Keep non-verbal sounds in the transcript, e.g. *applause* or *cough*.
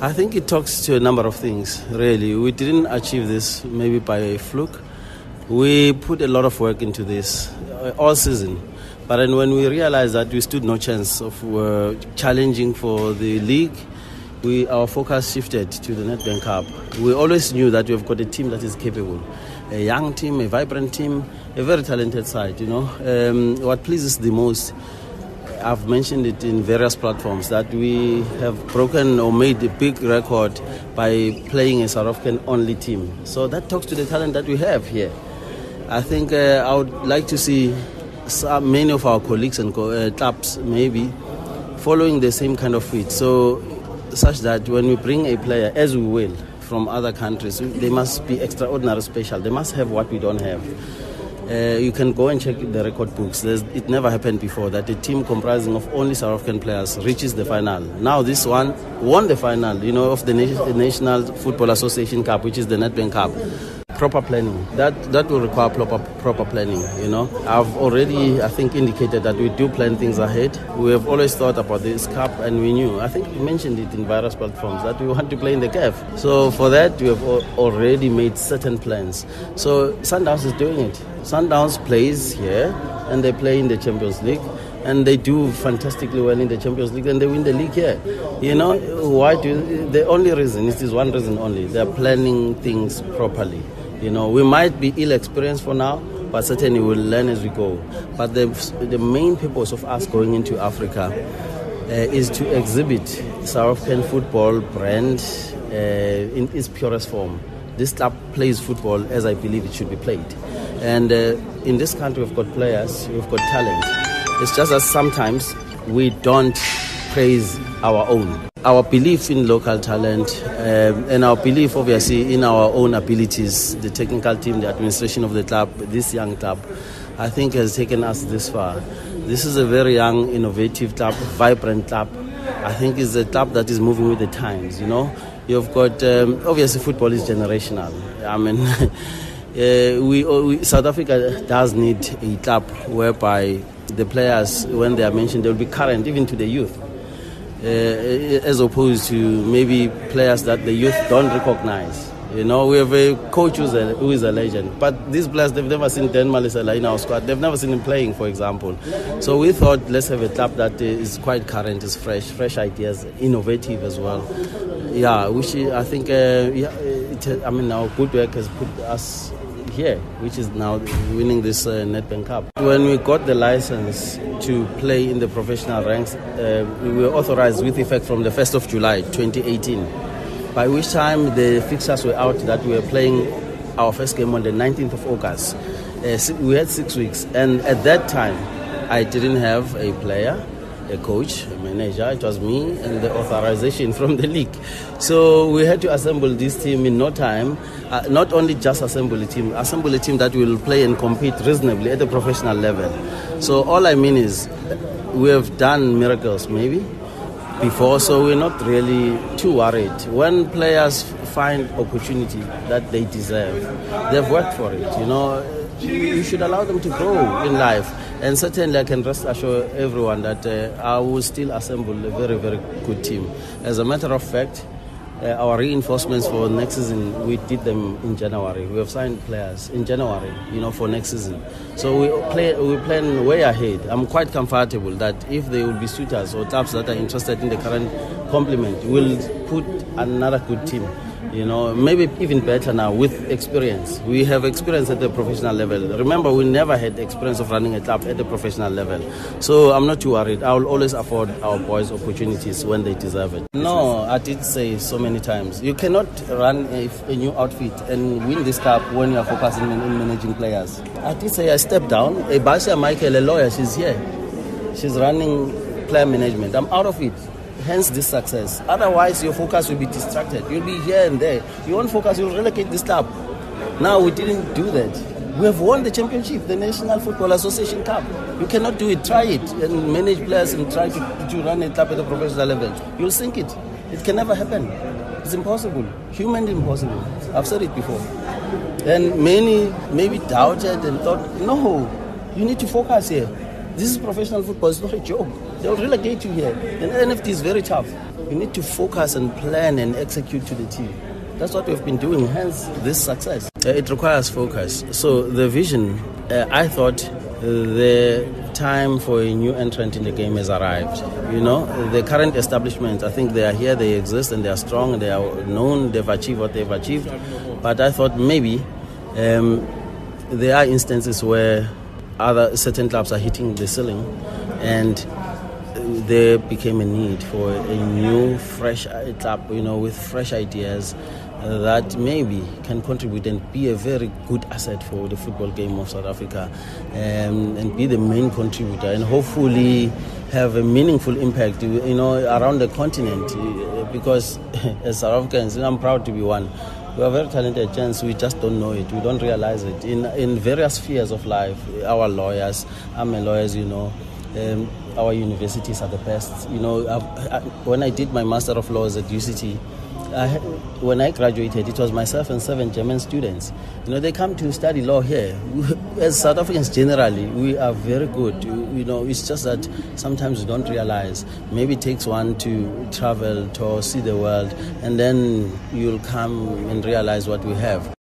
I think it talks to a number of things, really. We didn't achieve this maybe by a fluke. We put a lot of work into this uh, all season. But then when we realized that we stood no chance of uh, challenging for the league, we, our focus shifted to the Nedbank Cup. We always knew that we've got a team that is capable, a young team, a vibrant team, a very talented side. You know, um, what pleases the most I've mentioned it in various platforms that we have broken or made a big record by playing a South African only team. So that talks to the talent that we have here. I think uh, I would like to see some, many of our colleagues and co- uh, clubs maybe following the same kind of fit. So, such that when we bring a player, as we will, from other countries, they must be extraordinary special. They must have what we don't have. Uh, you can go and check the record books. There's, it never happened before that a team comprising of only South African players reaches the final. Now this one won the final, you know, of the, National Football Association Cup, which is the Nedbank Cup. Proper planning. That that will require proper proper planning. You know, I've already I think indicated that we do plan things ahead. We have always thought about this cup, and we knew. I think we mentioned it in various platforms that we *laughs* want to play in the CAF. So for that, we have already made certain plans. So Sundowns is doing it. Sundowns plays here, and they play in the Champions League and they do fantastically well in the Champions League and they win the league here. You know, why do the only reason it is one reason only. They're planning things properly. You know, we might be ill experienced for now, but certainly we'll learn as we go. But the, the main purpose of us going into Africa uh, is to exhibit South African football brand uh, in its purest form. This club plays football as I believe it should be played. And uh, in this country, we've got players, we've got talent. It's just that sometimes we don't praise our own. Our belief in local talent um, and our belief, obviously, in our own abilities, the technical team, the administration of the club, this young club, I think has taken us this far. This is a very young, innovative club, vibrant club. I think it's a club that is moving with the times, you know. You've got, um, obviously, football is generational. I mean, *laughs* uh, we, we, South Africa does need a club whereby the players, when they are mentioned, they will be current even to the youth uh, as opposed to maybe players that the youth don't recognize. You know, we have a coach who's a, who is a legend, but these players they've never seen Dan Malesela in our squad. They've never seen him playing, for example. So we thought let's have a club that is quite current, is fresh, fresh ideas, innovative as well. Yeah, which I think, uh, yeah, it, I mean, our good work has put us here, which is now winning this uh, Nedbank Cup. When we got the license to play in the professional ranks, uh, we were authorized with effect from the 1st of July 2018, by which time the fixtures were out that we were playing our first game on the 19th of August. Uh, we had six weeks, and at that time, I didn't have a player a coach, a manager. It was me and the authorization from the league. So we had to assemble this team in no time. Uh, not only just assemble a team, assemble a team that will play and compete reasonably at the professional level. So all I mean is, we have done miracles maybe before, so we're not really too worried. When players find opportunity that they deserve, they've worked for it. You know, you should allow them to grow in life. And certainly, I can rest assure everyone that uh, I will still assemble a very, very good team. As a matter of fact, uh, our reinforcements for next season, we did them in January. We have signed players in January, you know, for next season. So we play, we plan way ahead. I'm quite comfortable that if there will be suitors or clubs that are interested in the current complement, we'll put another good team you know, maybe even better now with experience. We have experience at the professional level. Remember, we never had experience of running a club at the professional level. So I'm not too worried. I will always afford our boys opportunities when they deserve it. No, I did say so many times, you cannot run a, a new outfit and win this cup when you are focusing on, on managing players. I did say I stepped down. A Basia Michael, a lawyer, she's here. She's running player management. I'm out of it hence this success. Otherwise, your focus will be distracted. You'll be here and there. You won't focus, you'll relocate this club. Now, we didn't do that. We have won the championship, the National Football Association Cup. You cannot do it. Try it and manage players and try to, to run a club at the professional level. You'll sink it. It can never happen. It's impossible. Humanly impossible. I've said it before. And many maybe doubted and thought, no, you need to focus here. This is professional football. It's not a joke. They'll relegate you here. And NFD is very tough. You need to focus and plan and execute to the team. That's what we've been doing, hence this success. Uh, it requires focus. So the vision, uh, I thought uh, the time for a new entrant in the game has arrived. You know, the current establishment, I think they are here, they exist, and they are strong, they are known, they've achieved what they've achieved. But I thought maybe um, there are instances where other certain clubs are hitting the ceiling, and there became a need for a new, fresh club, you know, with fresh ideas uh, that maybe can contribute and be a very good asset for the football game of South Africa um, and be the main contributor and hopefully have a meaningful impact, you know, around the continent uh, because *laughs* as South Africans, I'm proud to be one. We are very talented gents. We just don't know it. We don't realize it. In in various spheres of life, our lawyers, I'm a lawyer, you know. Um, our universities are the best. You know, I, when I did my Master of Laws at UCT, I, when I graduated, it was myself and seven German students. You know, they come to study law here. *laughs* As South Africans generally, we are very good. You know, it's just that sometimes we don't realize. Maybe it takes one to travel to see the world, and then you'll come and realize what we have.